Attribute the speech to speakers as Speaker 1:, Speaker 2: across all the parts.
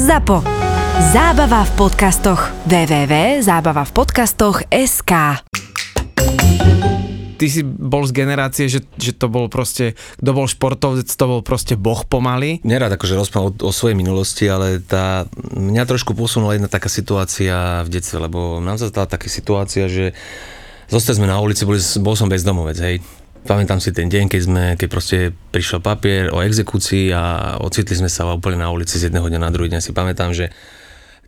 Speaker 1: ZAPO. Zábava v podcastoch. www.zábavavpodcastoch.sk
Speaker 2: ty si bol z generácie, že, že to bol proste, kto bol športovec, to bol proste boh pomaly.
Speaker 3: Nerad akože rozprával o, o svojej minulosti, ale tá, mňa trošku posunula jedna taká situácia v detstve, lebo nám sa stala taká situácia, že zostali sme na ulici, boli, bol som bezdomovec, hej. Pamätám si ten deň, keď sme, keď proste prišiel papier o exekúcii a ocitli sme sa úplne na ulici z jedného dňa na druhý deň. Si pamätám, že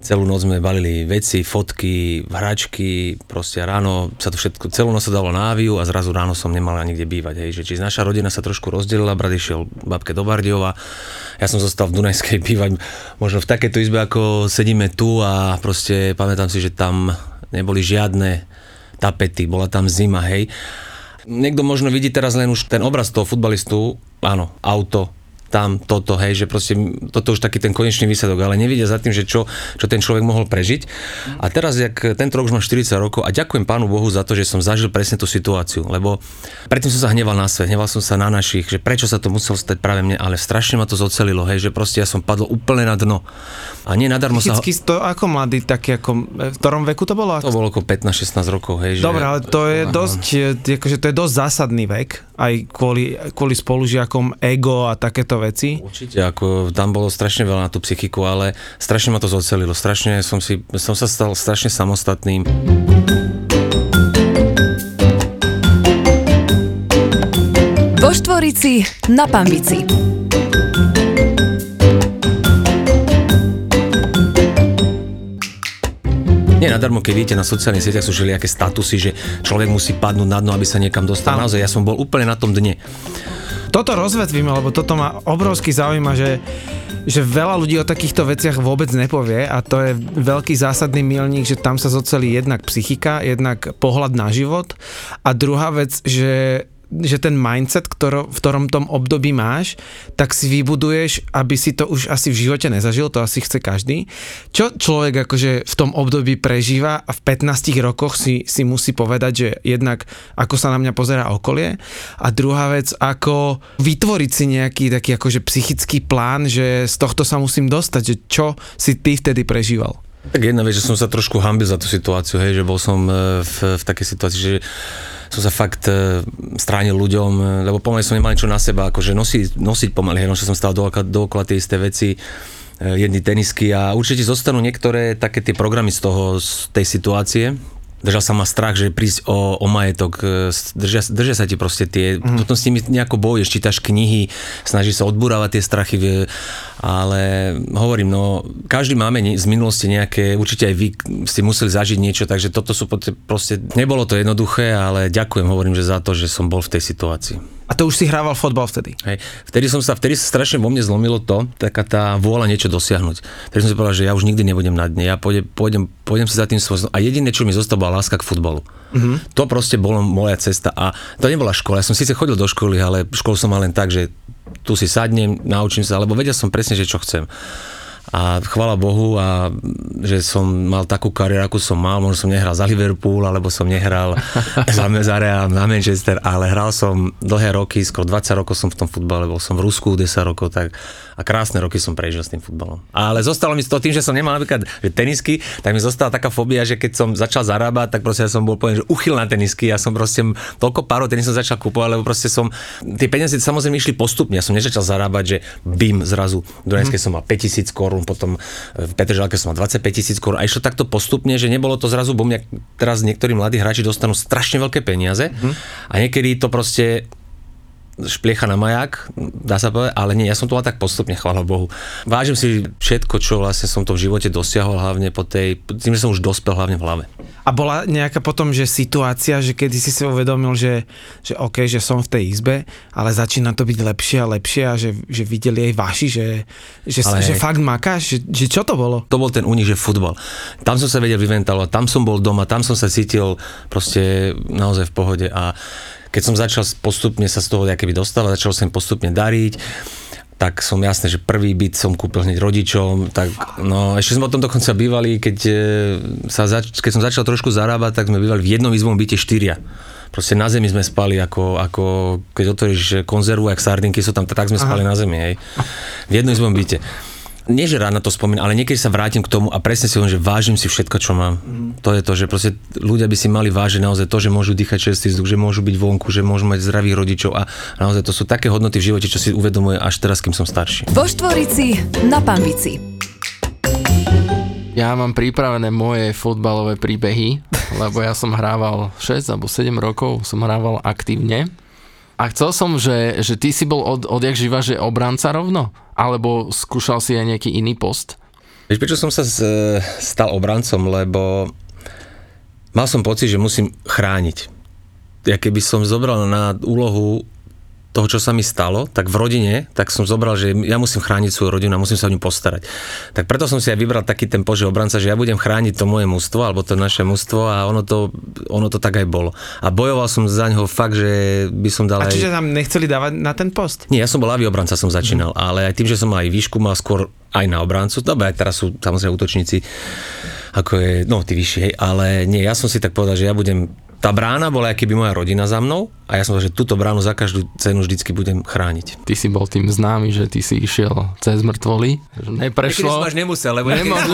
Speaker 3: Celú noc sme balili veci, fotky, hračky, proste ráno sa to všetko, celú noc sa dalo náviu a zrazu ráno som nemal ani kde bývať. Hej. Že, čiže naša rodina sa trošku rozdelila, brat išiel babke do Bardiova, ja som zostal v Dunajskej bývať možno v takejto izbe, ako sedíme tu a proste pamätám si, že tam neboli žiadne tapety, bola tam zima, hej. Niekto možno vidí teraz len už ten obraz toho futbalistu, áno, auto, tam toto, hej, že proste toto už taký ten konečný výsledok, ale nevidia za tým, že čo, čo ten človek mohol prežiť. A teraz, jak tento rok už mám 40 rokov a ďakujem pánu Bohu za to, že som zažil presne tú situáciu, lebo predtým som sa hneval na svet, hneval som sa na našich, že prečo sa to muselo stať práve mne, ale strašne ma to zocelilo, hej, že proste ja som padol úplne na dno. A nie nadarmo
Speaker 2: sa... to ako mladý, taký ako, v ktorom veku to bolo?
Speaker 3: To bolo ako 15-16 rokov, hej. Že...
Speaker 2: Dobre, ale to je dosť, akože to je dosť zásadný vek, aj kvôli, kvôli spolužiakom ego a takéto veci.
Speaker 3: Určite, ako tam bolo strašne veľa na tú psychiku, ale strašne ma to zocelilo, strašne som, si, som sa stal strašne samostatným.
Speaker 1: Vo Štvorici na Pambici.
Speaker 3: Nie nadarmo, keď vidíte na sociálnych sieťach sú všelijaké statusy, že človek musí padnúť na dno, aby sa niekam dostal. Naozaj, ja som bol úplne na tom dne
Speaker 2: toto rozvetvíme, lebo toto ma obrovsky zaujíma, že že veľa ľudí o takýchto veciach vôbec nepovie a to je veľký zásadný milník, že tam sa zocelí jednak psychika, jednak pohľad na život a druhá vec, že že ten mindset, ktoro, v ktorom tom období máš, tak si vybuduješ, aby si to už asi v živote nezažil, to asi chce každý. Čo človek akože v tom období prežíva a v 15 rokoch si, si musí povedať, že jednak ako sa na mňa pozera okolie a druhá vec, ako vytvoriť si nejaký taký akože psychický plán, že z tohto sa musím dostať, že čo si ty vtedy prežíval.
Speaker 3: Tak jedna vec, že som sa trošku hambil za tú situáciu, hej, že bol som e, v, v takej situácii, že som sa fakt e, stránil ľuďom, e, lebo pomaly som nemal niečo na seba, akože nosiť, nosiť pomaly, že som stál dookola, dookola tie isté veci, jedny tenisky a určite zostanú niektoré také tie programy z toho, z tej situácie, držal sa ma strach, že prísť o, o majetok, držia, držia sa ti proste tie, mm. potom s nimi nejako bojuješ, čítaš knihy, snažíš sa odburávať tie strachy, ale hovorím, no, každý máme z minulosti nejaké, určite aj vy ste museli zažiť niečo, takže toto sú proste, nebolo to jednoduché, ale ďakujem, hovorím, že za to, že som bol v tej situácii.
Speaker 2: A to už si hrával fotbal vtedy?
Speaker 3: Hej, vtedy som sa, vtedy sa strašne vo mne zlomilo to, taká tá vôľa niečo dosiahnuť. Vtedy som si povedal, že ja už nikdy nebudem na dne, ja pôjdem, pôjdem, pôjdem si za tým svojom. A jediné, čo mi zostalo, bola láska k futbalu. Mm-hmm. To proste bola moja cesta a to nebola škola. Ja som síce chodil do školy, ale školu som mal len tak, že tu si sadnem, naučím sa, lebo vedel som presne, že čo chcem. A chvala Bohu, a že som mal takú kariéru, akú som mal. Možno som nehral za Liverpool, alebo som nehral za, za Real, na Manchester, ale hral som dlhé roky, skoro 20 rokov som v tom futbale, bol som v Rusku 10 rokov, tak a krásne roky som prežil s tým futbalom. Ale zostalo mi z toho tým, že som nemal napríklad že tenisky, tak mi zostala taká fobia, že keď som začal zarábať, tak proste ja som bol poviem, že uchyl na tenisky, ja som proste toľko párov tenis som začal kúpovať, lebo proste som, tie peniaze samozrejme išli postupne, ja som nezačal zarábať, že bim zrazu, do mm. som mal 5000 korún, potom v Petržalke som mal 25 tisíc korún a išlo takto postupne, že nebolo to zrazu, mňa teraz niektorí mladí hráči dostanú strašne veľké peniaze mm. a niekedy to proste špliecha na maják, dá sa povedať, ale nie, ja som to mal tak postupne, chvála Bohu. Vážim si všetko, čo vlastne som to v živote dosiahol, hlavne po tej, tým, že som už dospel hlavne v hlave.
Speaker 2: A bola nejaká potom, že situácia, že kedy si si uvedomil, že, že OK, že som v tej izbe, ale začína to byť lepšie a lepšie a že, že videli aj vaši, že, že, ale že fakt makáš, že, že čo to bolo?
Speaker 3: To bol ten nich, že futbal. Tam som sa vedel vyventalovať, tam som bol doma, tam som sa cítil proste naozaj v pohode a keď som začal postupne sa z toho keby dostávať, začal sa im postupne dariť, tak som jasné, že prvý byt som kúpil hneď rodičom, tak no ešte sme o tom dokonca bývali, keď, e, sa zač- keď som začal trošku zarábať, tak sme bývali v jednom izbom byte štyria. Proste na zemi sme spali, ako, ako keď otvoríš konzervu, ak sardinky sú tam, tak sme spali na zemi, hej. V jednom izbom byte. Nie že rád na to spomínam, ale niekedy sa vrátim k tomu a presne si hovorím, že vážim si všetko, čo mám. Mm. To je to, že proste ľudia by si mali vážiť naozaj to, že môžu dýchať čerstvý vzduch, že môžu byť vonku, že môžu mať zdravých rodičov a naozaj to sú také hodnoty v živote, čo si uvedomuje až teraz, kým som starší.
Speaker 1: Vo Štvorici na Pambici.
Speaker 4: Ja mám pripravené moje futbalové príbehy, lebo ja som hrával 6 alebo 7 rokov, som hrával aktívne. A chcel som, že, že ty si bol od, odjak živa, že obranca rovno? Alebo skúšal si aj nejaký iný post?
Speaker 3: Vieš, prečo som sa z, stal obrancom? Lebo mal som pocit, že musím chrániť. Ja keby som zobral na úlohu toho, čo sa mi stalo, tak v rodine, tak som zobral, že ja musím chrániť svoju rodinu a musím sa o ňu postarať. Tak preto som si aj vybral taký ten pože obranca, že ja budem chrániť to moje mužstvo, alebo to naše mužstvo a ono to, ono to tak aj bolo. A bojoval som za ňoho fakt, že by som dal
Speaker 2: A
Speaker 3: aj...
Speaker 2: čiže tam nechceli dávať na ten post?
Speaker 3: Nie, ja som bol ľavý obranca, som začínal, mm. ale aj tým, že som aj výšku, mal skôr aj na obrancu, dobre, aj teraz sú samozrejme útočníci, ako je, no tí vyšší, hej, ale nie, ja som si tak povedal, že ja budem tá brána bola keby moja rodina za mnou a ja som že túto bránu za každú cenu vždycky budem chrániť.
Speaker 4: Ty si bol tým známy, že ty si išiel cez mŕtvoly, že neprešlo.
Speaker 3: Niekedy až nemusel, lebo
Speaker 4: Nemôže.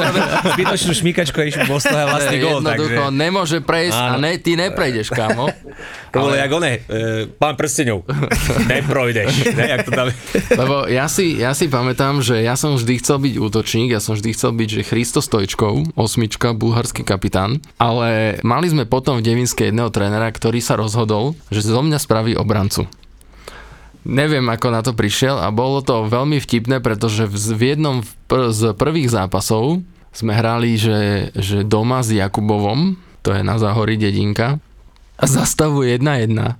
Speaker 3: zbytočnú šmíkačku a z toho vlastný gól.
Speaker 4: Jednoducho,
Speaker 3: Takže...
Speaker 4: nemôže prejsť a ne, ty neprejdeš, kámo.
Speaker 3: To bolo jak one, e, pán prsteňov, neprojdeš. Ne, jak to tam...
Speaker 4: Lebo ja si, ja si pamätám, že ja som vždy chcel byť útočník, ja som vždy chcel byť, že Christo Stojčkov, osmička, bulharský kapitán, ale mali sme potom v Devinskej jedného trénera, ktorý sa rozhodol, že zo mňa spraví obrancu. Neviem, ako na to prišiel a bolo to veľmi vtipné, pretože v jednom z prvých zápasov sme hrali, že, že doma s Jakubovom, to je na záhorí dedinka, a zastavu 1-1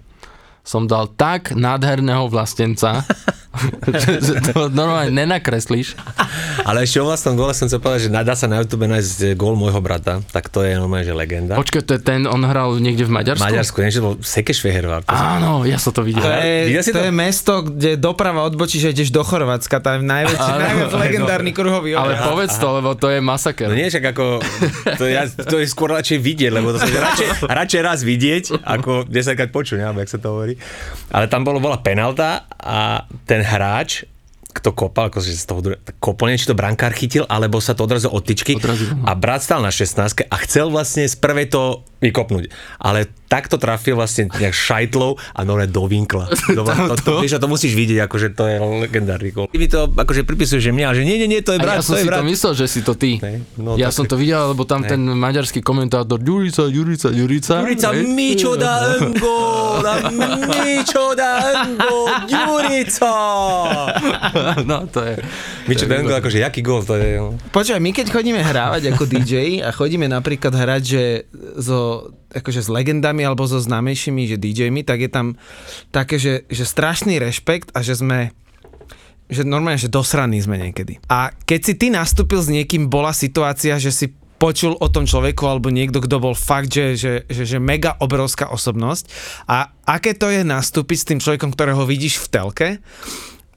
Speaker 4: som dal tak nádherného vlastenca, že, že to normálne nenakreslíš.
Speaker 3: Ale ešte o vlastnom gole som chcel povedať, že dá sa na YouTube nájsť gól môjho brata, tak to je normálne, že legenda.
Speaker 4: Počkaj, to je ten, on hral niekde v Maďarsku?
Speaker 3: Maďarsku, neviem, že bol Sekešveherva.
Speaker 4: Áno, ja som to videl.
Speaker 2: To je,
Speaker 3: Videl si
Speaker 2: to
Speaker 3: to?
Speaker 2: je mesto, kde doprava odbočíš a ideš do Chorvátska, tam je najväčší,
Speaker 4: Áno.
Speaker 2: najviac legendárny kruhový
Speaker 4: Ale
Speaker 2: obraz.
Speaker 4: povedz to, lebo to je masaker.
Speaker 3: No nie, však ako, to, ja, to je skôr radšej vidieť, lebo to sa radšej, radšej raz vidieť, ako 10 krát počuť, neviem, jak sa to hovorí. Ale tam bolo, bola penalta a ten hráč, kto kopal, akože z toho druhé, kopol, neviem, či to brankár chytil, alebo sa to odrazilo od tyčky
Speaker 4: Odrazilo, no.
Speaker 3: a brat stal na 16 a chcel vlastne z prvej to vykopnúť. Ale takto trafil vlastne nejak šajtlov a nové do vinkla. To, to, to, vieš, to musíš vidieť, akože to je legendárny gol. Ty mi to akože pripisuješ, že mňa, že nie, nie, nie, to je
Speaker 4: A
Speaker 3: brat,
Speaker 4: ja som si
Speaker 3: brat.
Speaker 4: to myslel, že si to ty.
Speaker 3: Ne, no
Speaker 4: ja
Speaker 3: tak-
Speaker 4: som to videl, lebo tam
Speaker 3: Ne.
Speaker 4: ten maďarský komentátor Ďurica, Ďurica, Ďurica.
Speaker 3: Ďurica. Mičo da Engo, da Mičo da Engo, Ďurica.
Speaker 4: No, to je...
Speaker 3: Mičo da Engo, akože jaký gól, to je...
Speaker 2: Počúvaj, my keď chodíme hrávať ako DJ a chodíme napríklad hrať, že so, akože s legendami alebo so známejšími, že DJmi, tak je tam také, že, že strašný rešpekt a že sme že normálne, že dosraní sme niekedy. A keď si ty nastúpil s niekým, bola situácia, že si počul o tom človeku alebo niekto, kto bol fakt, že, že, že, že mega obrovská osobnosť a aké to je nastúpiť s tým človekom, ktorého vidíš v telke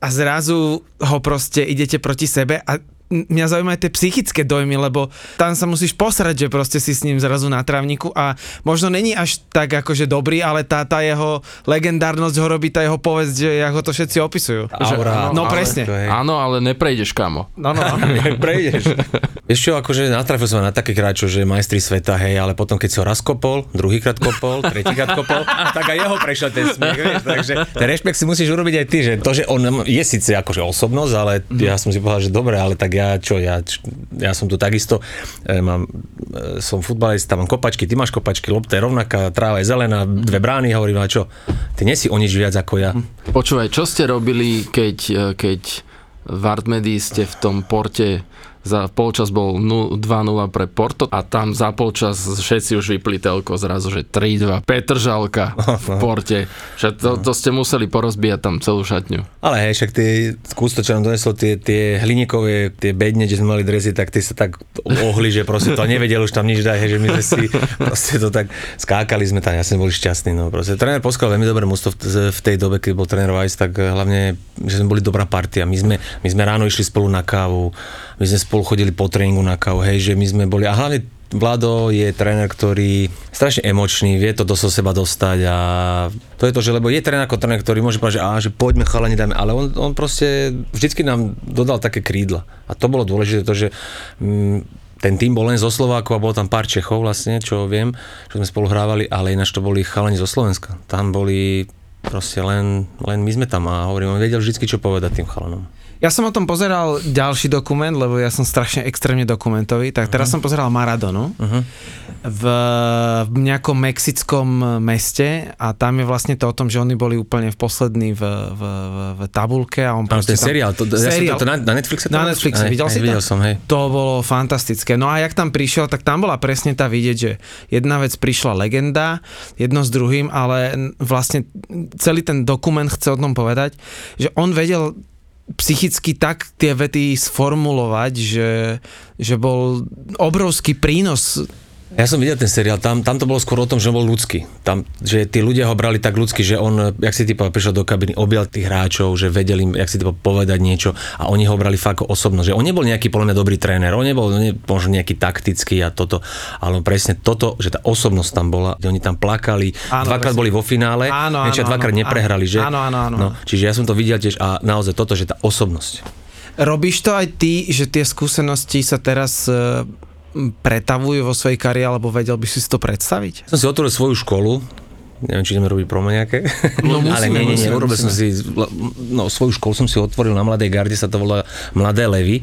Speaker 2: a zrazu ho proste idete proti sebe a mňa zaujímajú tie psychické dojmy, lebo tam sa musíš posrať, že proste si s ním zrazu na trávniku a možno není až tak akože dobrý, ale tá, tá jeho legendárnosť ho robí tá jeho povesť, že ako to všetci opisujú.
Speaker 3: Aura.
Speaker 2: No
Speaker 3: ale
Speaker 2: presne.
Speaker 3: je-
Speaker 4: Áno, ale neprejdeš, kamo.
Speaker 2: No, no.
Speaker 3: Prejdeš. Vieš čo, akože natrafil som na také hráčov, že majstri sveta, hej, ale potom keď si ho raz kopol, druhýkrát kopol, tretíkrát kopol, tak aj jeho prešiel ten smiech, vieš, takže ten rešpekt si musíš urobiť aj ty, že to, že on je síce akože osobnosť, ale ja som si povedal, že dobre, ale tak ja čo, ja, ja som tu takisto, e, mám, e, som futbalista, mám kopačky, ty máš kopačky, lopta je rovnaká, tráva je zelená, dve brány, hovorím, ale čo, ty nie si o nič viac ako ja.
Speaker 4: Počúvaj, čo ste robili, keď, eh, keď v Artmedii ste v tom porte za polčas bol nu- 2-0 pre Porto a tam za polčas všetci už vypli telko zrazu, že 3-2 Petržalka v porte. Že to, to ste museli porozbíjať tam celú šatňu.
Speaker 3: Ale hej, však tie skústo, čo nám donesol, tie, tie hliníkové, tie bedne, kde sme mali dresy, tak tie sa tak ohli, že proste to nevedel už tam nič dať, hej, že my sme si proste to tak skákali sme tam, ja sme boli šťastní. No, proste. Tréner poskal veľmi dobré mústvo v, v tej dobe, keď bol tréner Weiss, tak hlavne, že sme boli dobrá partia. My sme, my sme ráno išli spolu na kávu, my sme spolu chodili po tréningu na kávu, hej, že my sme boli, a hlavne Vlado je tréner, ktorý strašne emočný, vie to do seba dostať a to je to, že lebo je tréner ako tréner, ktorý môže povedať, že, á, že poďme chalani, dáme, ale on, on proste vždycky nám dodal také krídla. A to bolo dôležité, to, že mm, ten tým bol len zo Slovákov a bolo tam pár Čechov vlastne, čo viem, čo sme spolu hrávali, ale ináč to boli chalani zo Slovenska. Tam boli proste len, len my sme tam a hovorím, on vedel vždy, čo povedať tým chalanom.
Speaker 2: Ja som o tom pozeral ďalší dokument, lebo ja som strašne extrémne dokumentový, tak teraz uh-huh. som pozeral Maradonu uh-huh. v, v nejakom mexickom meste a tam je vlastne to o tom, že oni boli úplne v posledný v, v, v, v tabulke a on
Speaker 3: Áno, ten
Speaker 2: tam,
Speaker 3: seriál, to,
Speaker 2: seriál.
Speaker 3: Ja to na, na Netflixe? To
Speaker 2: Na Netflixe, videl si to?
Speaker 3: Videl som, hej.
Speaker 2: To bolo fantastické. No a jak tam prišiel, tak tam bola presne tá vidieť, že jedna vec prišla legenda, jedno s druhým, ale vlastne celý ten dokument chce o tom povedať, že on vedel psychicky tak tie vety sformulovať, že, že bol obrovský prínos
Speaker 3: ja som videl ten seriál, tam, tam to bolo skôr o tom, že on bol ľudský. Tam, že tí ľudia ho brali tak ľudsky, že on, jak si typa, prišiel do kabiny, objal tých hráčov, že vedeli im, jak si typa, povedať niečo a oni ho brali fakt ako osobnosť. Že on nebol nejaký podľa mňa dobrý tréner, on nebol ne, možno nejaký taktický a toto, ale presne toto, že tá osobnosť tam bola, že oni tam plakali, áno, dvakrát boli vo finále, áno, áno, dvakrát áno, neprehrali, že?
Speaker 2: Áno, áno, áno.
Speaker 3: No, čiže ja som to videl tiež a naozaj toto, že tá osobnosť.
Speaker 2: Robíš to aj ty, že tie skúsenosti sa teraz pretavujú vo svojej kariére, alebo vedel by si to predstaviť?
Speaker 3: Som si otvoril svoju školu, neviem, či ideme robiť promo nejaké. No, musíme, ale nie, nie, nie, urobil som si, no svoju školu som si otvoril na Mladej garde, sa to volá Mladé levy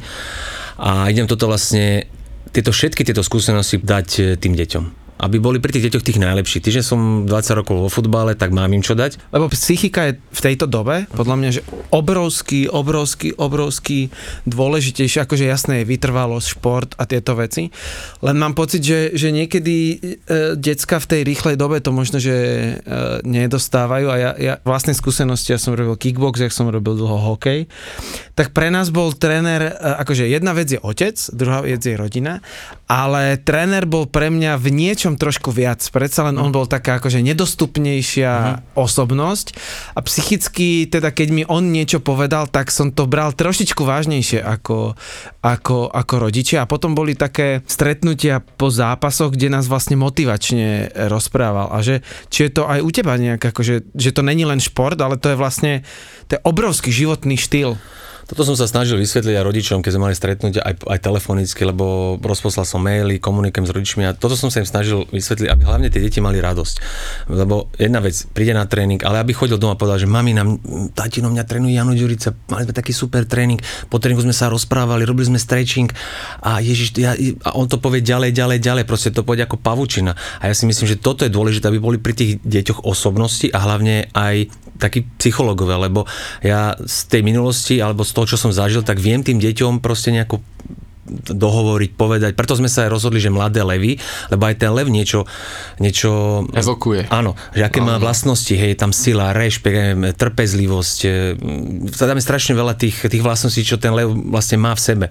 Speaker 3: a idem toto vlastne, tieto všetky tieto skúsenosti dať eh, tým deťom aby boli pri tých deťoch tých najlepších. Tým, som 20 rokov vo futbale, tak mám im čo dať.
Speaker 2: Lebo psychika je v tejto dobe, podľa mňa, že obrovský, obrovský, obrovský dôležitejšie, akože jasné je vytrvalosť, šport a tieto veci. Len mám pocit, že, že niekedy e, decka v tej rýchlej dobe to možno, že e, nedostávajú a ja, ja vlastnej skúsenosti, ja som robil kickbox, ja som robil dlho hokej, tak pre nás bol tréner, e, akože jedna vec je otec, druhá vec je rodina, ale tréner bol pre mňa v niečom trošku viac. Predsa len on bol taká akože nedostupnejšia uh-huh. osobnosť a psychicky, teda keď mi on niečo povedal, tak som to bral trošičku vážnejšie ako, ako, ako rodičia a potom boli také stretnutia po zápasoch, kde nás vlastne motivačne rozprával a že či je to aj u teba nejak, akože, že to není len šport, ale to je vlastne to je obrovský životný štýl.
Speaker 3: Toto som sa snažil vysvetliť aj rodičom, keď sme mali stretnutia aj, aj telefonicky, lebo rozposlal som maily, komunikujem s rodičmi a toto som sa im snažil vysvetliť, aby hlavne tie deti mali radosť. Lebo jedna vec, príde na tréning, ale aby chodil doma a povedal, že mami, nám, tatino mňa trénuje Jano Ďurica, mali sme taký super tréning, po tréningu sme sa rozprávali, robili sme stretching a Ježiš, ja, a on to povie ďalej, ďalej, ďalej, proste to pôjde ako pavučina. A ja si myslím, že toto je dôležité, aby boli pri tých deťoch osobnosti a hlavne aj takí psychológovia, lebo ja z tej minulosti alebo z toho, čo som zažil, tak viem tým deťom proste nejako dohovoriť, povedať. Preto sme sa aj rozhodli, že mladé levy, lebo aj ten lev niečo... niečo
Speaker 4: Evokuje.
Speaker 3: Áno, že aké má vlastnosti, hej, tam sila, rešpekt, trpezlivosť. Zadáme strašne veľa tých, tých vlastností, čo ten lev vlastne má v sebe.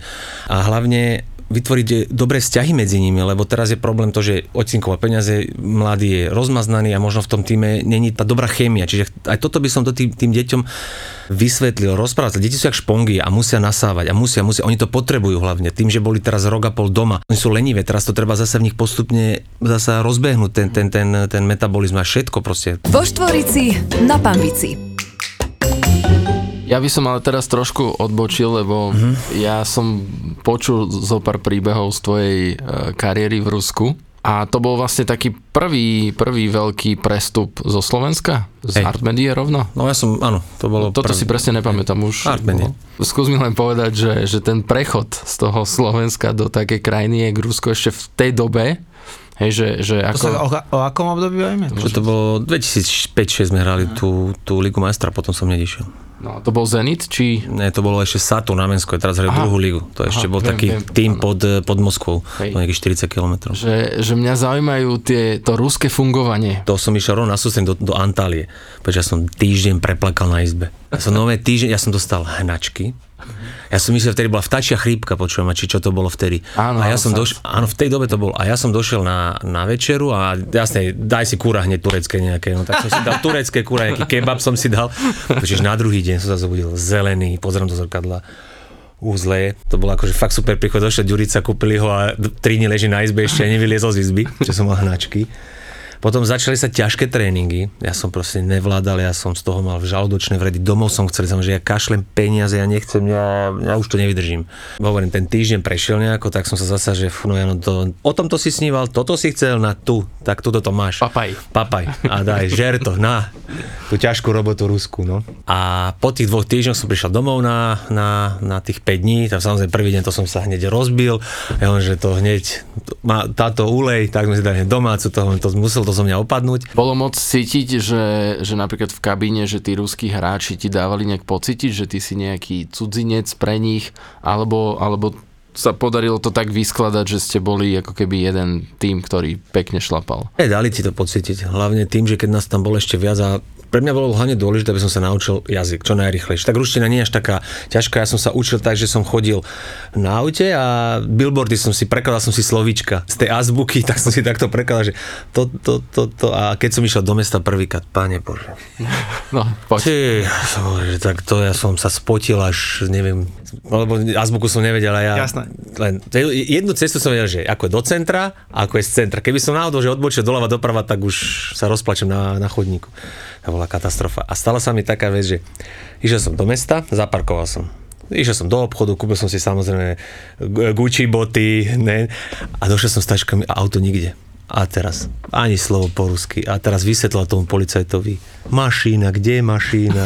Speaker 3: A hlavne vytvoriť dobré vzťahy medzi nimi, lebo teraz je problém to, že ocinková peniaze, mladý je rozmaznaný a možno v tom týme není tá dobrá chémia. Čiže aj toto by som to tým, tým deťom vysvetlil, rozprávať. Deti sú jak špongy a musia nasávať a musia, musia, oni to potrebujú hlavne. Tým, že boli teraz rok a pol doma, oni sú lenivé, teraz to treba zase v nich postupne zase rozbehnúť ten, ten, ten, ten metabolizmus a všetko proste.
Speaker 1: Vo Štvorici na Pambici.
Speaker 4: Ja by som ale teraz trošku odbočil, lebo mm-hmm. ja som počul zo pár príbehov z tvojej e, kariéry v Rusku. A to bol vlastne taký prvý, prvý veľký prestup zo Slovenska? Z Hej. Artmedie rovno?
Speaker 3: No ja som, áno, to bolo...
Speaker 4: Toto prvý. si presne nepamätám už.
Speaker 3: Artmedie.
Speaker 4: Skús mi len povedať, že, že ten prechod z toho Slovenska do takej krajiny je k Rusku ešte v tej dobe, Hej, že, že
Speaker 2: ako... To sa o, o akom období bavíme?
Speaker 3: Že to bolo 2005-2006 sme hrali tú, tú Ligu majstra, potom som nedišiel.
Speaker 4: No, to bol Zenit, či...
Speaker 3: Ne, to bolo ešte Saturn na Mensko, teraz hrajú druhú ligu. To Aha, ešte bol viem, taký viem, tým pod, pod Moskvou, Hej. nejakých 40 km.
Speaker 4: Že, že mňa zaujímajú tie, to ruské fungovanie.
Speaker 3: To som išiel rovno na sústredenie do, do Antálie, pretože ja som týždeň preplakal na izbe. Ja som nové týždeň, ja som dostal hnačky, ja som myslel, vtedy bola vtačia chrípka, počujem, či čo to bolo vtedy.
Speaker 4: Áno,
Speaker 3: a ja som došiel, áno, v tej dobe to bolo. A ja som došiel na, na večeru a jasne, daj si kúra hneď turecké nejaké. No tak som si dal turecké kúra, nejaký kebab som si dal. Pretože na druhý deň som sa zobudil zelený, pozriem do zrkadla úzle. To bolo akože fakt super príchod, došiel Ďurica, kúpili ho a 3 dní leží na izbe, ešte nevyliezol z izby, že som mal hnačky. Potom začali sa ťažké tréningy, ja som proste nevládal, ja som z toho mal žalúdočné vredy, domov som chcel, som, že ja kašlem peniaze, ja nechcem, ja, ja už to nevydržím. Hovorím, ten týždeň prešiel nejako, tak som sa zasa, že no, ja, no to, o tom to si sníval, toto si chcel na tu, tak tuto to máš.
Speaker 4: Papaj.
Speaker 3: Papaj. A daj, žer to, na tú ťažkú robotu Rusku, no. A po tých dvoch týždňoch som prišiel domov na, na, na tých 5 dní, tam samozrejme prvý deň to som sa hneď rozbil, ja len, že to hneď, má táto ulej, tak sme si dali domácu, to, to musel to zo mňa opadnúť.
Speaker 4: Bolo moc cítiť, že, že napríklad v kabíne, že tí ruskí hráči ti dávali nejak pocítiť, že ty si nejaký cudzinec pre nich, alebo, alebo sa podarilo to tak vyskladať, že ste boli ako keby jeden tým, ktorý pekne šlapal.
Speaker 3: E, dali ti to pocítiť, hlavne tým, že keď nás tam bolo ešte viac a pre mňa bolo hlavne dôležité, aby som sa naučil jazyk čo najrychlejšie. Tak ruština nie je až taká ťažká, ja som sa učil tak, že som chodil na aute a billboardy som si prekladal som si slovíčka z tej azbuky, tak som si takto prekladal, že to, to, to, to a keď som išiel do mesta prvýkrát, páne Bože.
Speaker 4: No, poď.
Speaker 3: Ty, som, že tak to ja som sa spotil až, neviem, lebo azbuku som nevedel a ja...
Speaker 2: Jasné.
Speaker 3: Len, jednu cestu som vedel, že ako je do centra a ako je z centra. Keby som náhodou, že odbočil doľava doprava, tak už sa rozplačem na, na chodníku. Bola katastrofa. A stala sa mi taká vec, že išiel som do mesta, zaparkoval som. Išiel som do obchodu, kúpil som si samozrejme Gucci boty, ne? A došiel som s taškami a auto nikde. A teraz ani slovo po rusky. A teraz vysvetlila tomu policajtovi, mašína, kde je mašína?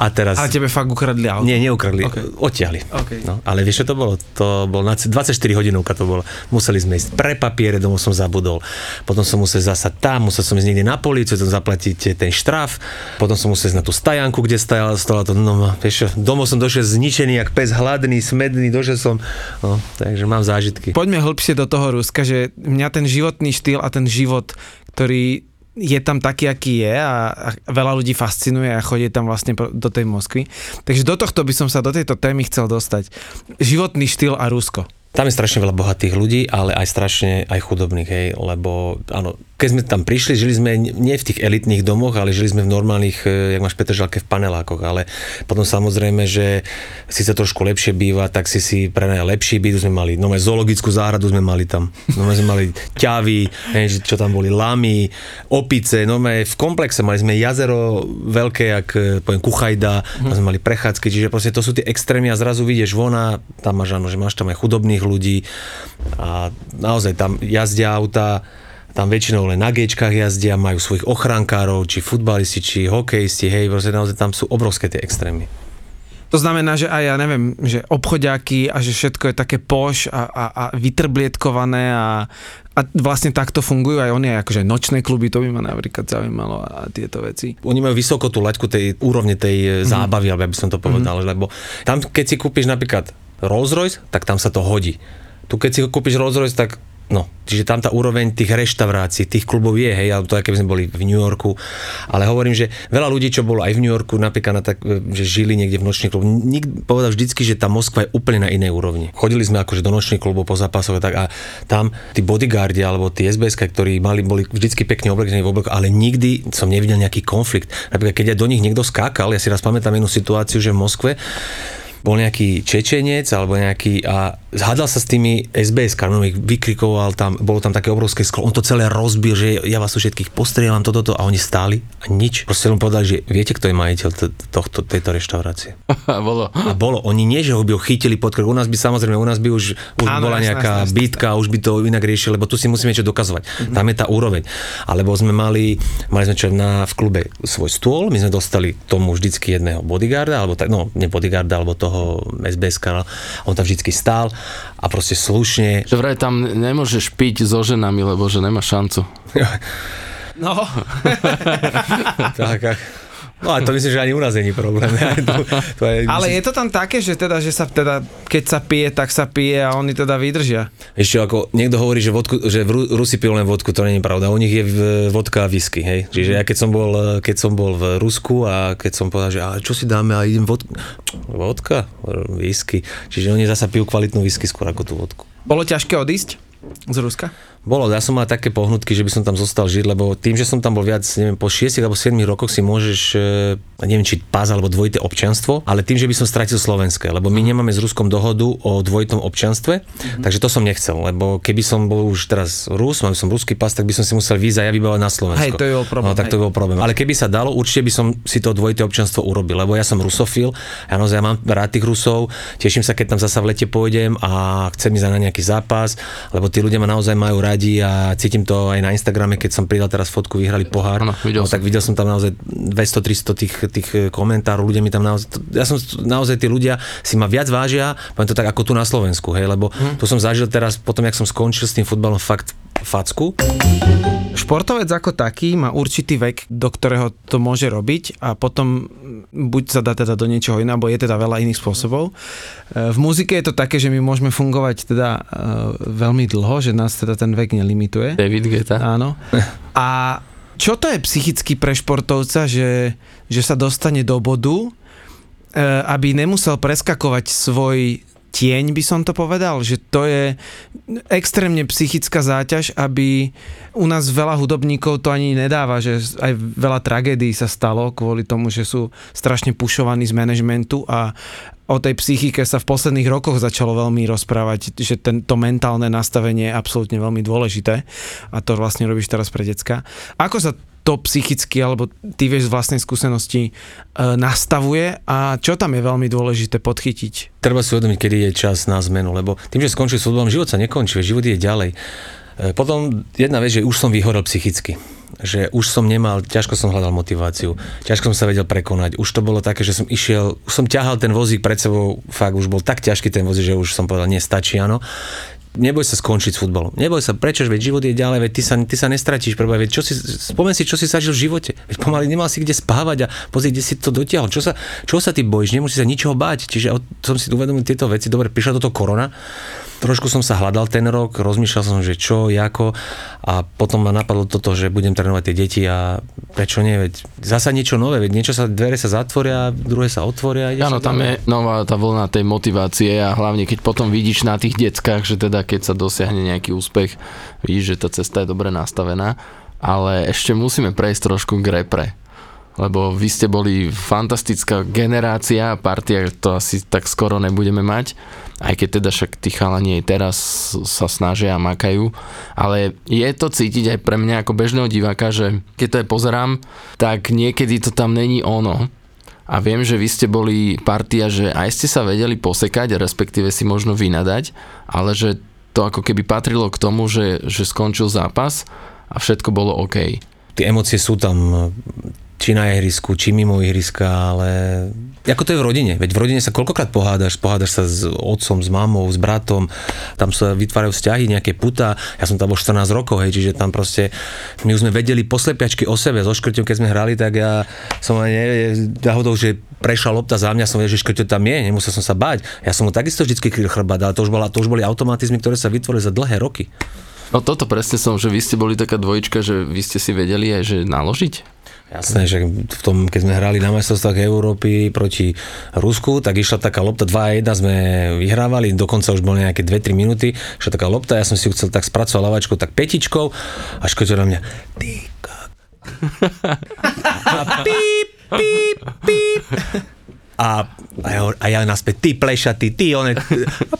Speaker 3: A teraz...
Speaker 2: Ale tebe fakt ukradli auto?
Speaker 3: Nie, neukradli,
Speaker 2: Okay.
Speaker 3: odtiahli.
Speaker 2: Okay.
Speaker 3: No, ale vieš, čo to bolo? To bolo na 24 hodinovka to bolo. Museli sme ísť pre papiere, domov som zabudol. Potom som musel zasa tam, musel som ísť niekde na políciu, tam zaplatiť ten štraf. Potom som musel ísť na tú stajanku, kde stajala, stala to, no, vieš, domov som došiel zničený, jak pes hladný, smedný, došiel som, no, takže mám zážitky.
Speaker 2: Poďme hĺbšie do toho Ruska, že mňa ten životný štýl a ten život, ktorý je tam taký, aký je a, a veľa ľudí fascinuje a chodí tam vlastne do tej Moskvy. Takže do tohto by som sa do tejto témy chcel dostať. Životný štýl a Rusko.
Speaker 3: Tam je strašne veľa bohatých ľudí, ale aj strašne aj chudobných, hej, lebo áno, keď sme tam prišli, žili sme nie v tých elitných domoch, ale žili sme v normálnych, e, jak máš Petržalke, v panelákoch, ale potom samozrejme, že síce trošku lepšie býva, tak si si prenajal lepší byt, sme mali, no zoologickú záhradu sme mali tam, no sme mali ťavy, hej, čo tam boli, lamy, opice, no v komplexe mali sme jazero veľké, jak e, poviem, Kuchajda, tam sme mali prechádzky, čiže proste to sú tie extrémy a zrazu vidieš von a tam máš, áno, že máš tam aj chudobných ľudí a naozaj tam jazdia auta, tam väčšinou len na gečkách jazdia, majú svojich ochrankárov, či futbalisti, či hokejisti, hej, proste naozaj tam sú obrovské tie extrémy.
Speaker 2: To znamená, že aj ja neviem, že obchodiaky a že všetko je také poš a, a, a vytrblietkované a, a vlastne takto fungujú aj oni, aj akože nočné kluby, to by ma napríklad zaujímalo a tieto veci.
Speaker 3: Oni majú vysoko tú laťku tej úrovne tej mm. zábavy, alebo by som to povedal, mm. lebo tam, keď si kúpiš napríklad Rolls Royce, tak tam sa to hodí. Tu keď si kúpiš Rolls Royce, tak No, čiže tam tá úroveň tých reštaurácií, tých klubov je, hej, ale to aj keby sme boli v New Yorku. Ale hovorím, že veľa ľudí, čo bolo aj v New Yorku, napríklad na tak, že žili niekde v nočných kluboch, nik povedal vždycky, že tá Moskva je úplne na inej úrovni. Chodili sme akože do nočných klubov po zápasoch tak a tam tí bodyguardi alebo tí SBS, ktorí mali, boli vždycky pekne oblečení v oblek, ale nikdy som nevidel nejaký konflikt. Napríklad, keď ja do nich niekto skákal, ja si raz pamätám jednu situáciu, že v Moskve bol nejaký Čečenec alebo nejaký a zhádal sa s tými SBS kanónmi, vykrikoval tam, bolo tam také obrovské sklo, on to celé rozbil, že ja vás tu všetkých postrieľam, toto, toto a oni stáli a nič. Proste len povedali, že viete, kto je majiteľ tohto, tejto reštaurácie.
Speaker 4: A bolo.
Speaker 3: A bolo. Oni nie, že ho by ho chytili pod krk. U nás by samozrejme, u nás by už, už Áno, bola nejaká jasná, bitka, už by to inak riešili, lebo tu si musíme niečo dokazovať. Mm-hmm. Tam je tá úroveň. Alebo sme mali, mali sme čo na, v klube svoj stôl, my sme dostali tomu vždycky jedného bodyguarda, alebo tak, no, nie bodyguarda, alebo toho toho SBS on tam vždycky stál a proste slušne.
Speaker 4: Že vraj tam nemôžeš piť so ženami, lebo že nemá šancu.
Speaker 2: No.
Speaker 3: tak, tak. No ale to myslím, že ani u nás není problém. to,
Speaker 2: to je, ale myslím... je to tam také, že teda, že sa teda, keď sa pije, tak sa pije a oni teda vydržia.
Speaker 3: Ešte ako niekto hovorí, že, vodku, že v Rusi pijú len vodku, to je pravda. U nich je vodka a whisky, hej. Čiže ja keď som bol, keď som bol v Rusku a keď som povedal, že a čo si dáme a idem vodku. Vodka, whisky. Čiže oni zasa pijú kvalitnú whisky skôr ako tú vodku.
Speaker 2: Bolo ťažké odísť? Z Ruska?
Speaker 3: Bolo, ja som mal také pohnutky, že by som tam zostal žiť, lebo tým, že som tam bol viac, neviem, po 6 alebo 7 rokoch si môžeš, e, neviem, či pás alebo dvojité občanstvo, ale tým, že by som stratil slovenské, lebo my nemáme s Ruskom dohodu o dvojitom občanstve, mm-hmm. takže to som nechcel, lebo keby som bol už teraz Rus, mal som ruský pás, tak by som si musel víza ja vybavať na Slovensko.
Speaker 2: Hej, to je bol problém.
Speaker 3: No, tak to bol problém. Ale keby sa dalo, určite by som si to dvojité občanstvo urobil, lebo ja som rusofil, ja naozaj mám rád tých Rusov, teším sa, keď tam zasa v lete pôjdem a chcem ísť na nejaký zápas, lebo tí ľudia ma naozaj majú radi a cítim to aj na Instagrame, keď som pridal teraz fotku, vyhrali pohár.
Speaker 4: Ano, videl
Speaker 3: no, tak videl som tam naozaj 200-300 tých, tých komentárov, ľudia mi tam naozaj, ja som naozaj tí ľudia si ma viac vážia, poviem to tak ako tu na Slovensku, hej, lebo hmm. tu som zažil teraz, potom jak som skončil s tým futbalom, fakt facku.
Speaker 2: Športovec ako taký má určitý vek, do ktorého to môže robiť a potom buď sa dá teda do niečoho iného, alebo je teda veľa iných spôsobov. E, v muzike je to také, že my môžeme fungovať teda e, veľmi dlho, že nás teda ten vek nelimituje.
Speaker 4: David Geta.
Speaker 2: Áno. A čo to je psychicky pre športovca, že, že sa dostane do bodu, e, aby nemusel preskakovať svoj tieň, by som to povedal, že to je extrémne psychická záťaž, aby u nás veľa hudobníkov to ani nedáva, že aj veľa tragédií sa stalo kvôli tomu, že sú strašne pušovaní z manažmentu a o tej psychike sa v posledných rokoch začalo veľmi rozprávať, že tento mentálne nastavenie je absolútne veľmi dôležité a to vlastne robíš teraz pre decka. Ako sa to psychicky, alebo ty vieš z vlastnej skúsenosti, e, nastavuje a čo tam je veľmi dôležité podchytiť?
Speaker 3: Treba si uvedomiť, kedy je čas na zmenu, lebo tým, že skončil s život sa nekončí, život je ďalej. E, potom jedna vec, že už som vyhorel psychicky že už som nemal, ťažko som hľadal motiváciu, ťažko som sa vedel prekonať. Už to bolo také, že som išiel, už som ťahal ten vozík pred sebou, fakt už bol tak ťažký ten vozík, že už som povedal, nestačí, áno neboj sa skončiť s futbolom. Neboj sa, prečo, veď život je ďalej, veď ty sa, ty sa nestratíš, prvá, veď čo si, spomen si, čo si zažil v živote. Veď pomaly nemal si kde spávať a pozri, kde si to dotiahol. Čo sa, čo sa ty bojíš, nemusíš sa ničoho báť. Čiže som si uvedomil tieto veci. Dobre, prišla toto korona, trošku som sa hľadal ten rok, rozmýšľal som, že čo, ako a potom ma napadlo toto, že budem trénovať tie deti a prečo nie, veď zasa niečo nové, veď niečo sa, dvere sa zatvoria, druhé sa otvoria.
Speaker 4: Áno, tam je nová tá vlna tej motivácie a hlavne keď potom vidíš na tých deckách, že teda keď sa dosiahne nejaký úspech, vidíš, že tá cesta je dobre nastavená, ale ešte musíme prejsť trošku k repre lebo vy ste boli fantastická generácia partia, to asi tak skoro nebudeme mať, aj keď teda však tí chalani aj teraz sa snažia a makajú, ale je to cítiť aj pre mňa ako bežného diváka, že keď to je pozerám, tak niekedy to tam není ono, a viem, že vy ste boli partia, že aj ste sa vedeli posekať, respektíve si možno vynadať, ale že to ako keby patrilo k tomu, že, že skončil zápas a všetko bolo OK.
Speaker 3: Tie emócie sú tam či na ihrisku, či mimo ihriska, ale ako to je v rodine? Veď v rodine sa koľkokrát pohádaš, pohádaš sa s otcom, s mamou, s bratom, tam sa vytvárajú vzťahy, nejaké puta, ja som tam bol 14 rokov, hej, čiže tam proste, my už sme vedeli poslepiačky o sebe, so škrťom, keď sme hrali, tak ja som aj náhodou, že prešla lopta za mňa, som vedel, že škrťo tam je, nemusel som sa báť. Ja som mu takisto vždy kryl chrbát, ale to už, bola, to už boli automatizmy, ktoré sa vytvorili za dlhé roky.
Speaker 4: No toto presne som, že vy ste boli taká dvojička, že vy ste si vedeli aj, že naložiť?
Speaker 3: Jasné, že v tom, keď sme hrali na majstrovstvách Európy proti Rusku, tak išla taká lopta 2-1, sme vyhrávali, dokonca už boli nejaké 2-3 minúty, išla taká lopta, ja som si ju chcel tak spracovať lavačkou, tak petičkou a škotil na mňa, ty a píp, píp, píp. A, a, ja, a ja naspäť, ty plešatý, ty, one,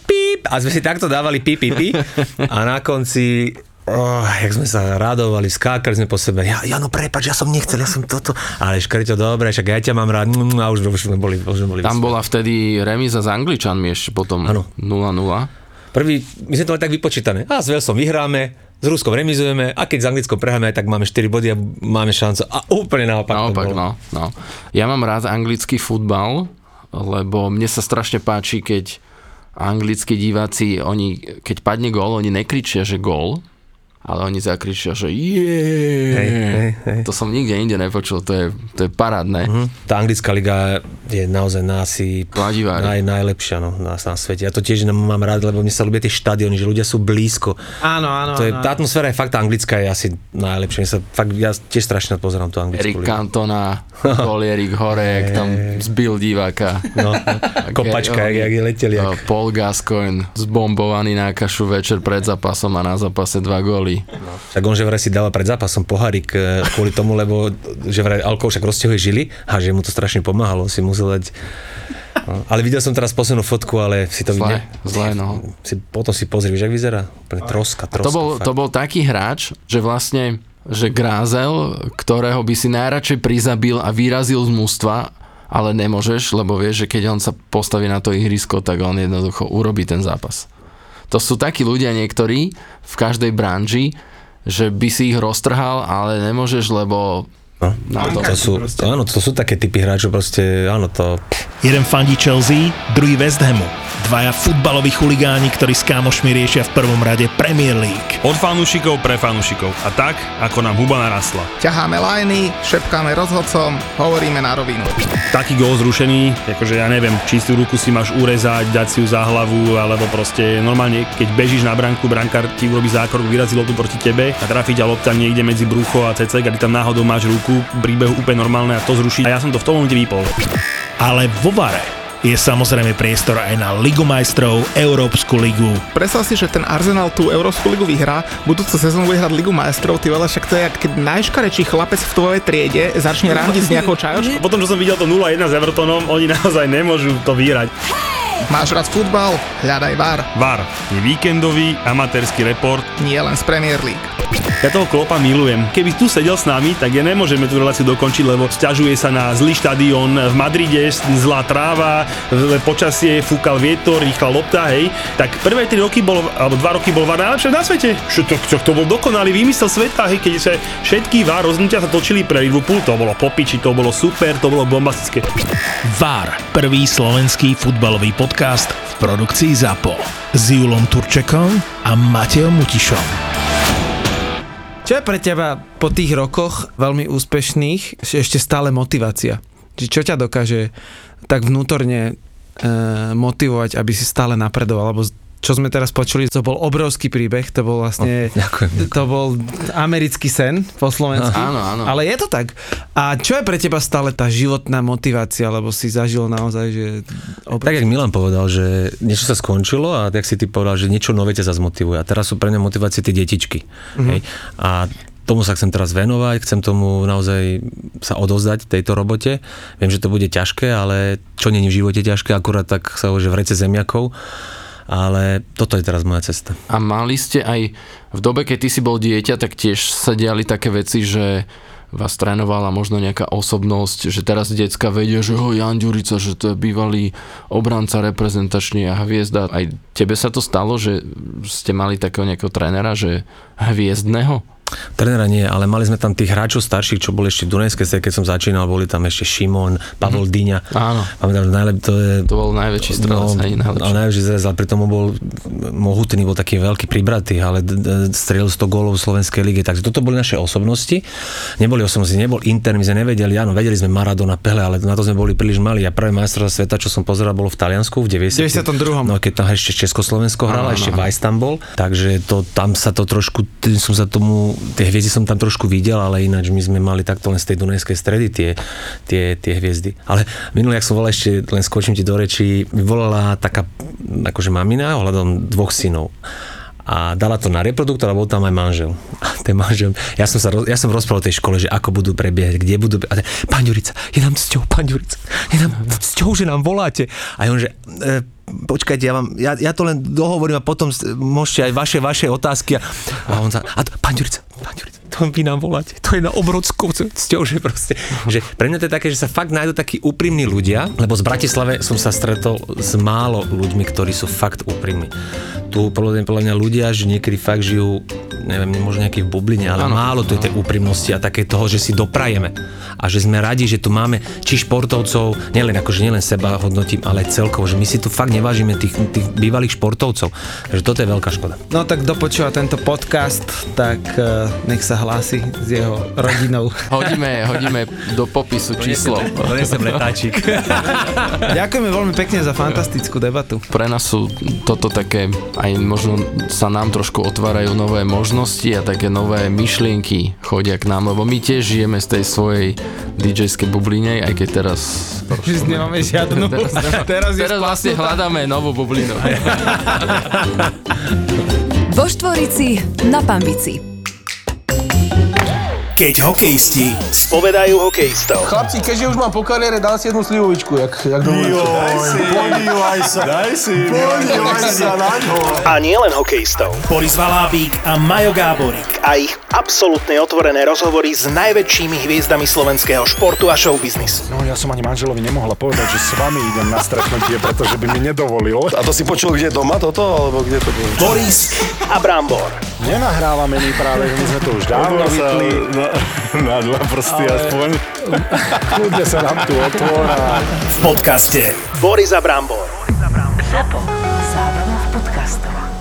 Speaker 3: píp. A sme si takto dávali píp, píp, píp. A na konci Oh, jak sme sa radovali, skákali sme po sebe. Ja, ja no prepač, ja som nechcel, ja som toto. Ale škrito, dobre, však ja ťa mám rád. Mm, a už, už sme boli, už boli
Speaker 4: Tam bola vtedy remíza s Angličanmi ešte potom ano. 0-0.
Speaker 3: Prvý, my sme to mali tak vypočítané. A s Velsom vyhráme, s Ruskom remizujeme a keď s Anglickom prehráme, tak máme 4 body a máme šancu. A úplne naopak.
Speaker 4: Naopak, no, no. Ja mám rád anglický futbal, lebo mne sa strašne páči, keď anglickí diváci, oni, keď padne gól, oni nekričia, že gól, ale oni zakričia, že
Speaker 3: Hej, hej,
Speaker 4: je.
Speaker 3: hej.
Speaker 4: To som nikde inde nepočul, to je, to je parádne.
Speaker 3: Hm. Tá anglická liga je naozaj na asi
Speaker 4: Kladivári.
Speaker 3: naj, najlepšia no, na, na svete. Ja to tiež mám rád, lebo mne sa ľúbia tie štadióny, že ľudia sú blízko.
Speaker 2: Áno, áno.
Speaker 3: To je,
Speaker 2: áno.
Speaker 3: tá atmosféra je fakt tá anglická je asi najlepšia. Mne sa fakt, ja tiež strašne pozerám tú anglickú
Speaker 4: Erik
Speaker 3: ligu.
Speaker 4: Cantona, Kolierik Horek, tam zbil diváka.
Speaker 3: No, kopačka, jak, jak je leteli.
Speaker 4: No,
Speaker 3: Jak.
Speaker 4: Paul Gascoigne zbombovaný na kašu večer pred zápasom a na zápase dva góly.
Speaker 3: Tak on že vraj si dáva pred zápasom pohárik e, kvôli tomu, lebo že vraj alkohol však rozťahuje žily a že mu to strašne pomáhalo, si musel dať No, ale videl som teraz poslednú fotku, ale si to
Speaker 4: Zlé,
Speaker 3: videl.
Speaker 4: zlé, no.
Speaker 3: Si, potom si pozri, jak vyzerá? Úplne troska, troska.
Speaker 4: To bol,
Speaker 3: fakt.
Speaker 4: to bol taký hráč, že vlastne že Grázel, ktorého by si najradšej prizabil a vyrazil z mústva, ale nemôžeš, lebo vieš, že keď on sa postaví na to ihrisko, tak on jednoducho urobí ten zápas. To sú takí ľudia niektorí v každej branži, že by si ich roztrhal, ale nemôžeš, lebo
Speaker 3: No,
Speaker 4: Na to-
Speaker 3: to, sú, to, áno, to sú také typy hráčov, proste, áno, to...
Speaker 5: Jeden fandí Chelsea, druhý West Hamu. Dvaja futbaloví chuligáni, ktorí s kámošmi riešia v prvom rade Premier League.
Speaker 6: Od fanúšikov pre fanúšikov. A tak, ako nám huba narastla.
Speaker 7: Ťaháme lajny, šepkáme rozhodcom, hovoríme na rovinu.
Speaker 6: Taký gól zrušený, akože ja neviem, čistú ruku si máš urezať, dať si ju za hlavu, alebo proste normálne, keď bežíš na branku, brankár ti urobí zákrok, vyrazí loptu proti tebe a trafi ťa lopta niekde medzi brucho a cecek a ty tam náhodou máš ruku, príbehu úplne normálne a to zruší. A ja som to v tom momente vypol.
Speaker 5: Ale vo Vare je samozrejme priestor aj na Ligu majstrov, Európsku ligu.
Speaker 7: Predstav si, že ten Arsenal tú Európsku ligu vyhrá, budúcu sezónu bude hrať Ligu majstrov, ty vole, však to je, jak keď najškarečší chlapec v tvojej triede začne randiť s nejakou čajočkou.
Speaker 6: Potom, čo som videl to 0-1 s Evertonom, oni naozaj nemôžu to vyhrať.
Speaker 7: Máš rád futbal? Hľadaj VAR,
Speaker 6: VAR je víkendový amatérsky report
Speaker 7: nie len z Premier League.
Speaker 6: Ja toho klopa milujem. Keby tu sedel s nami, tak ja nemôžeme tú reláciu dokončiť, lebo sťažuje sa na zlý štadión v Madride, zlá tráva, zlé počasie, fúkal vietor, rýchla lopta, hej. Tak prvé 3 roky bol, alebo 2 roky bol VAR najlepšie na svete. Čo to, čo, to bol dokonalý výmysel sveta, hej, keď sa všetky VAR rozhodnutia sa točili pre Liverpool, to bolo popiči, to bolo super, to bolo bombastické.
Speaker 5: VAR, prvý slovenský futbalový podcast v produkcii ZAPO. S Julom Turčekom a Matejom Mutišom.
Speaker 2: Čo je pre teba po tých rokoch veľmi úspešných ešte stále motivácia? Či čo ťa dokáže tak vnútorne e, motivovať, aby si stále napredoval? Alebo čo sme teraz počuli, to bol obrovský príbeh, to bol vlastne,
Speaker 3: ďakujem, ďakujem.
Speaker 2: to bol americký sen po slovensku.
Speaker 4: Áno, áno.
Speaker 2: Ale je to tak. A čo je pre teba stále tá životná motivácia, lebo si zažil naozaj, že...
Speaker 3: Tak, jak Milan povedal, že niečo sa skončilo a tak si ty povedal, že niečo nové ťa zase motivuje. A teraz sú pre mňa motivácie tie detičky. Mm-hmm. Hej? A tomu sa chcem teraz venovať, chcem tomu naozaj sa odozdať tejto robote. Viem, že to bude ťažké, ale čo není v živote ťažké, akurát tak sa hovorí, že v rece zemiakov. Ale toto je teraz moja cesta.
Speaker 4: A mali ste aj v dobe, keď ty si bol dieťa, tak tiež sa diali také veci, že vás trénovala možno nejaká osobnosť, že teraz decka vedia, že ho Jan Ďurica, že to je bývalý obranca reprezentačný a hviezda. Aj tebe sa to stalo, že ste mali takého nejakého trénera, že hviezdného?
Speaker 3: Trénera nie, ale mali sme tam tých hráčov starších, čo boli ešte v Dunajskej keď som začínal, boli tam ešte Šimon, Pavol mm-hmm.
Speaker 4: Áno.
Speaker 3: Pamätám, najlep, to je...
Speaker 4: To bol najväčší strelec,
Speaker 3: No,
Speaker 4: hej, najlepší.
Speaker 3: ale najväčší zrez, ale pritom bol mohutný, bol taký veľký pribratý, ale strelil 100 gólov v Slovenskej lige. Takže toto boli naše osobnosti. Neboli osobnosti, nebol Inter, my sme nevedeli, áno, vedeli sme Maradona, Pele, ale na to sme boli príliš mali. A prvé majstrovstvá sveta, čo som pozeral, bolo v Taliansku v 90.
Speaker 2: 92..
Speaker 3: No, keď tam ešte Československo hralo, ešte. Vajs tam bol. Takže to, tam sa to trošku, tým som sa tomu, tie hviezdy som tam trošku videl, ale ináč my sme mali takto len z tej Dunajskej stredy tie, tie, tie hviezdy. Ale minulý, ak som volal ešte, len skočím ti do reči, volala taká akože mamina ohľadom dvoch synov a dala to na reproduktor a bol tam aj manžel. A ten manžel, ja som, sa, ja som rozprával tej škole, že ako budú prebiehať, kde budú... Ten, pán Ďurica, je nám cťou, pán Ďurica, je nám cťou, že nám voláte. A on, že e, počkajte, ja, vám, ja, ja to len dohovorím a potom môžete aj vaše, vaše otázky. A, a on sa, a to, pán Ďurica, pán Ďurica, to vy nám voláte, to je na obrovskou cťou, že proste, že pre mňa to je také, že sa fakt nájdú takí úprimní ľudia, lebo z Bratislave som sa stretol s málo ľuďmi, ktorí sú fakt úprimní. Tu podľa mňa, ľudia, že niekedy fakt žijú neviem, možno nejaký v bubline, ale ano, málo tu je tej úprimnosti a také toho, že si doprajeme a že sme radi, že tu máme či športovcov, nielen akože nielen seba hodnotím, ale celkovo, že my si tu fakt nevážime tých, tých bývalých športovcov. Takže toto je veľká škoda.
Speaker 2: No tak dopočúva tento podcast, tak uh, nech sa hlási s jeho rodinou.
Speaker 4: Hodíme, hodíme do popisu číslo.
Speaker 3: Donesem letáčik.
Speaker 2: Ďakujeme veľmi pekne za fantastickú debatu.
Speaker 4: Pre nás sú toto také, aj možno sa nám trošku otvárajú nové možnosti a také nové myšlienky chodia k nám, lebo my tiež žijeme z tej svojej DJ-skej bubline, aj keď teraz...
Speaker 2: Už nemáme žiadnu.
Speaker 4: Teraz, teraz,
Speaker 2: Teraz je
Speaker 4: teraz vlastne hľadáme novú bublinu.
Speaker 1: Vo Štvorici na Pambici.
Speaker 5: Keď hokejisti spovedajú hokejistov.
Speaker 8: Chlapci, keďže už mám po kariére, dám si jednu slivovičku, jak, jak dovolíte.
Speaker 9: Podívaj sa, daj si, podívaj sa na ňo.
Speaker 5: A nie len hokejistov. Boris Valábík a Majo Gáborík. A ich absolútne otvorené rozhovory s najväčšími hviezdami slovenského športu a showbiznisu.
Speaker 9: No ja som ani manželovi nemohla povedať, že s vami idem na stretnutie, pretože by mi nedovolil.
Speaker 8: A to si počul kde doma toto, alebo kde to bolo?
Speaker 5: Boris a Brambor.
Speaker 9: Nenahrávame my práve, my sme to už dávno vypli. Na, na dva prsty aspoň. Kľudne sa nám tu otvorá.
Speaker 5: V podcaste Boris Brambor.
Speaker 10: Zapo. Zábrná v podcastovách.